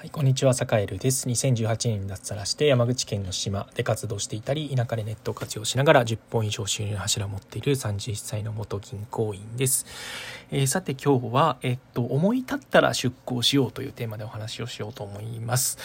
はい、こんにちは、坂エルです。2018年に脱サラして山口県の島で活動していたり、田舎でネットを活用しながら10本以上収入の柱を持っている31歳の元銀行員です。えーさて今日は、えっと、思い立ったら出航しようというテーマでお話をしようと思います。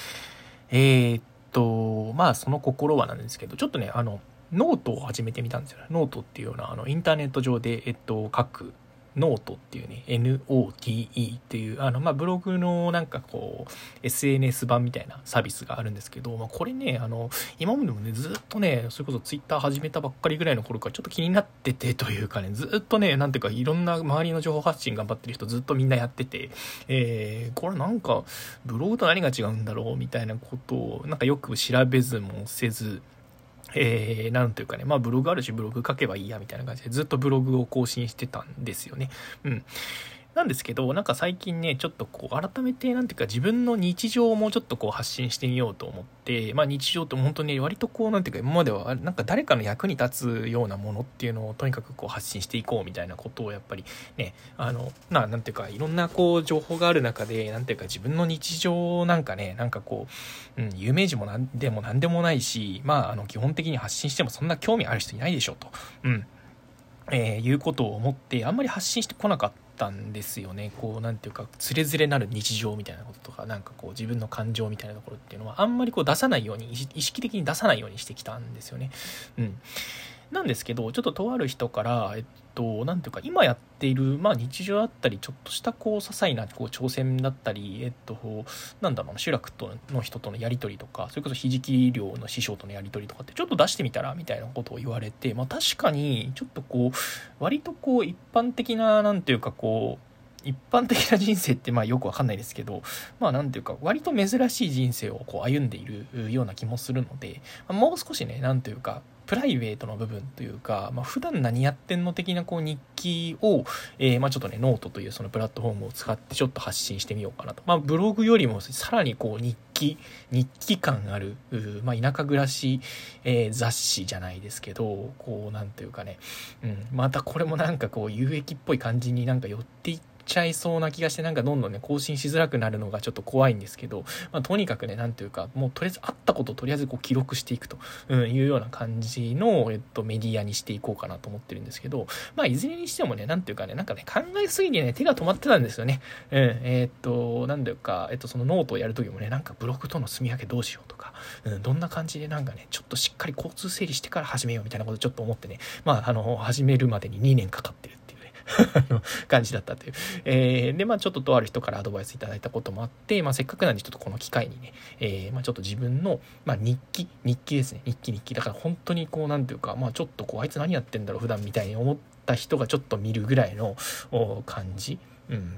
えーっと、まあその心はなんですけど、ちょっとね、あの、ノートを始めてみたんですよね。ノートっていうような、あの、インターネット上で、えっと、書くノートっていうね、NOTE っていう、あの、まあ、ブログのなんかこう、SNS 版みたいなサービスがあるんですけど、まあ、これね、あの、今までもね、ずっとね、それこそ Twitter 始めたばっかりぐらいの頃からちょっと気になっててというかね、ずっとね、なんていうか、いろんな周りの情報発信頑張ってる人ずっとみんなやってて、えー、これなんか、ブログと何が違うんだろうみたいなことを、なんかよく調べずもせず、えー、なんというかね、まあブログあるしブログ書けばいいやみたいな感じでずっとブログを更新してたんですよね。うん。なんですけど、なんか最近ね、ちょっとこう、改めて、なんていうか、自分の日常をもうちょっとこう発信してみようと思って、まあ日常って本当に割とこう、なんていうか、今までは、なんか誰かの役に立つようなものっていうのをとにかくこう発信していこうみたいなことをやっぱりね、あの、な、なんていうか、いろんなこう、情報がある中で、なんていうか、自分の日常なんかね、なんかこう、うん、有名人もなんでもなんでもないし、まあ、あの、基本的に発信してもそんな興味ある人いないでしょうと。うん。えーいうことを思ってあんまり発信してこなかったたんですよね。こうなんていうかつれづれなる日常みたいなこととかなんかこう自分の感情みたいなところっていうのはあんまりこう出さないように意識的に出さないようにしてきたんですよね。うん。なんですけどちょっととある人からえっとなんていうか今やっているまあ日常だったりちょっとしたこう些細なこう挑戦だったりえっとなんだろうな集落との人とのやり取りとかそれこそひじき漁の師匠とのやり取りとかってちょっと出してみたらみたいなことを言われてまあ確かにちょっとこう割とこう一般的ななんていうかこう一般的な人生ってまあよくわかんないですけどまあなんていうか割と珍しい人生をこう歩んでいるような気もするので、もう少しねなんていうかプライベートの部分というか、まあ、普段何やってんの的なこう日記を、えーまあちょっとね、ノートというそのプラットフォームを使ってちょっと発信してみようかなと。まあ、ブログよりもさらにこう日記、日記感ある、まあ、田舎暮らし、えー雑誌じゃないですけど、こう、なんていうかね、うん、またこれもなんかこう有益っぽい感じになんか寄っていってちゃいそうな気がしてなんかどんどんね更新しづらくなるのがちょっと怖いんですけど、まあ、とにかくねなんていうかもうとりあえずあったことをとりあえずこう記録していくというような感じの、えっと、メディアにしていこうかなと思ってるんですけど、まあ、いずれにしてもね、なんていうかね、なんかね、考えすぎてね、手が止まってたんですよね。うん、えーっと、なんていうか、えっと、そのノートをやるときもね、なんかブログとの積み上げどうしようとか、うん、どんな感じでなんかね、ちょっとしっかり交通整理してから始めようみたいなことちょっと思ってね、まあ、あの、始めるまでに2年かかってる。感じだったという。えーで、まあちょっととある人からアドバイスいただいたこともあって、まあせっかくなんでちょっとこの機会にね、えーまあちょっと自分の、まあ日記、日記ですね。日記日記。だから本当にこうなんていうか、まあちょっとこうあいつ何やってんだろう普段みたいに思った人がちょっと見るぐらいの感じ。うん。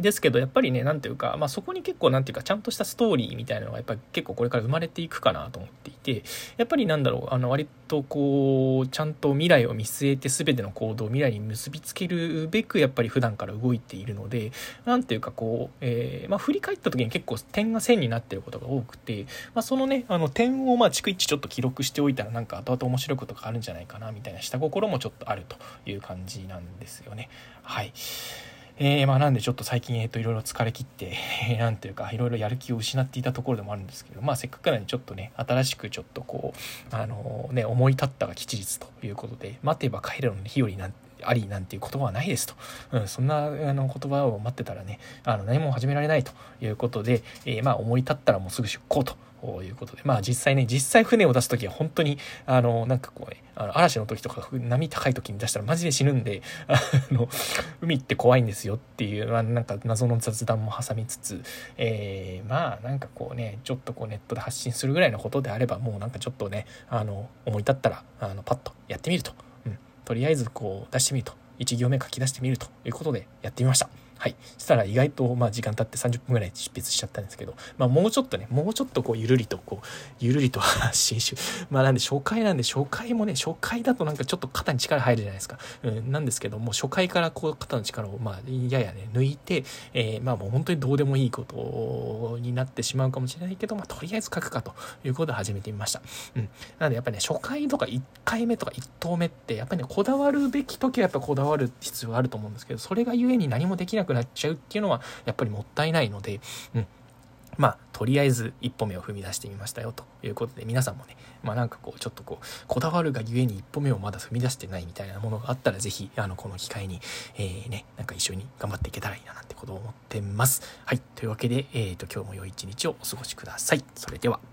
ですけどやっぱりねなんていうか、まあ、そこに結構なんていうかちゃんとしたストーリーみたいなのがやっぱり結構これから生まれていくかなと思っててやっぱりなんだろうあの割とこうちゃんと未来を見据えて全ての行動を未来に結びつけるべくやっぱり普段から動いているのでなんていうかこう、えーまあ、振り返った時に結構点が線になってることが多くて、まあ、そのねあの点をまあ逐一ちょっと記録しておいたらなんか後々面白いことがあるんじゃないかなみたいな下心もちょっとあるという感じなんですよね。はいえー、まあなんでちょっと最近、えっ、と、いろいろ疲れ切って、え ーなんていうか、いろいろやる気を失っていたところでもあるんですけど、まあせっかくなんでちょっとね、新しくちょっとこう、あのね、思い立ったが吉日ということで、待てば帰るの日和なんありなんていう言葉はないですと。うん、そんなあの言葉を待ってたらね、あの何も始められないということで、えーまあ思い立ったらもうすぐ出航と。いうことでまあ実際ね実際船を出す時は本当にあのなんかこうねあの嵐の時とか波高い時に出したらマジで死ぬんで あの海って怖いんですよっていう、まあ、なんか謎の雑談も挟みつつ、えーまあなんかこうねちょっとこうネットで発信するぐらいのことであればもうなんかちょっとねあの思い立ったらあのパッとやってみると、とりあえずこう出してみると1行目書き出してみるということでやってみました。はい。したら意外と、まあ時間経って30分ぐらい執筆しちゃったんですけど、まあもうちょっとね、もうちょっとこうゆるりとこう、ゆるりと発信し、まあなんで初回なんで初回もね、初回だとなんかちょっと肩に力入るじゃないですか。うん、なんですけども、初回からこう肩の力をまあややね、抜いて、えーまあもう本当にどうでもいいことになってしまうかもしれないけど、まあとりあえず書くかということで始めてみました。うん。なのでやっぱりね、初回とか1回目とか1投目って、やっぱりね、こだわるべき時はやっぱこだわる必要があると思うんですけど、それがゆえに何もできなくなっちゃうっていうのは、やっぱりもったいないので、うん。まあとりあえず一歩目を踏み出してみましたよということで皆さんもねまあなんかこうちょっとこうこだわるがゆえに一歩目をまだ踏み出してないみたいなものがあったら是非あのこの機会に、えー、ねなんか一緒に頑張っていけたらいいななんてことを思ってます。はいというわけで、えー、と今日も良い一日をお過ごしください。それでは。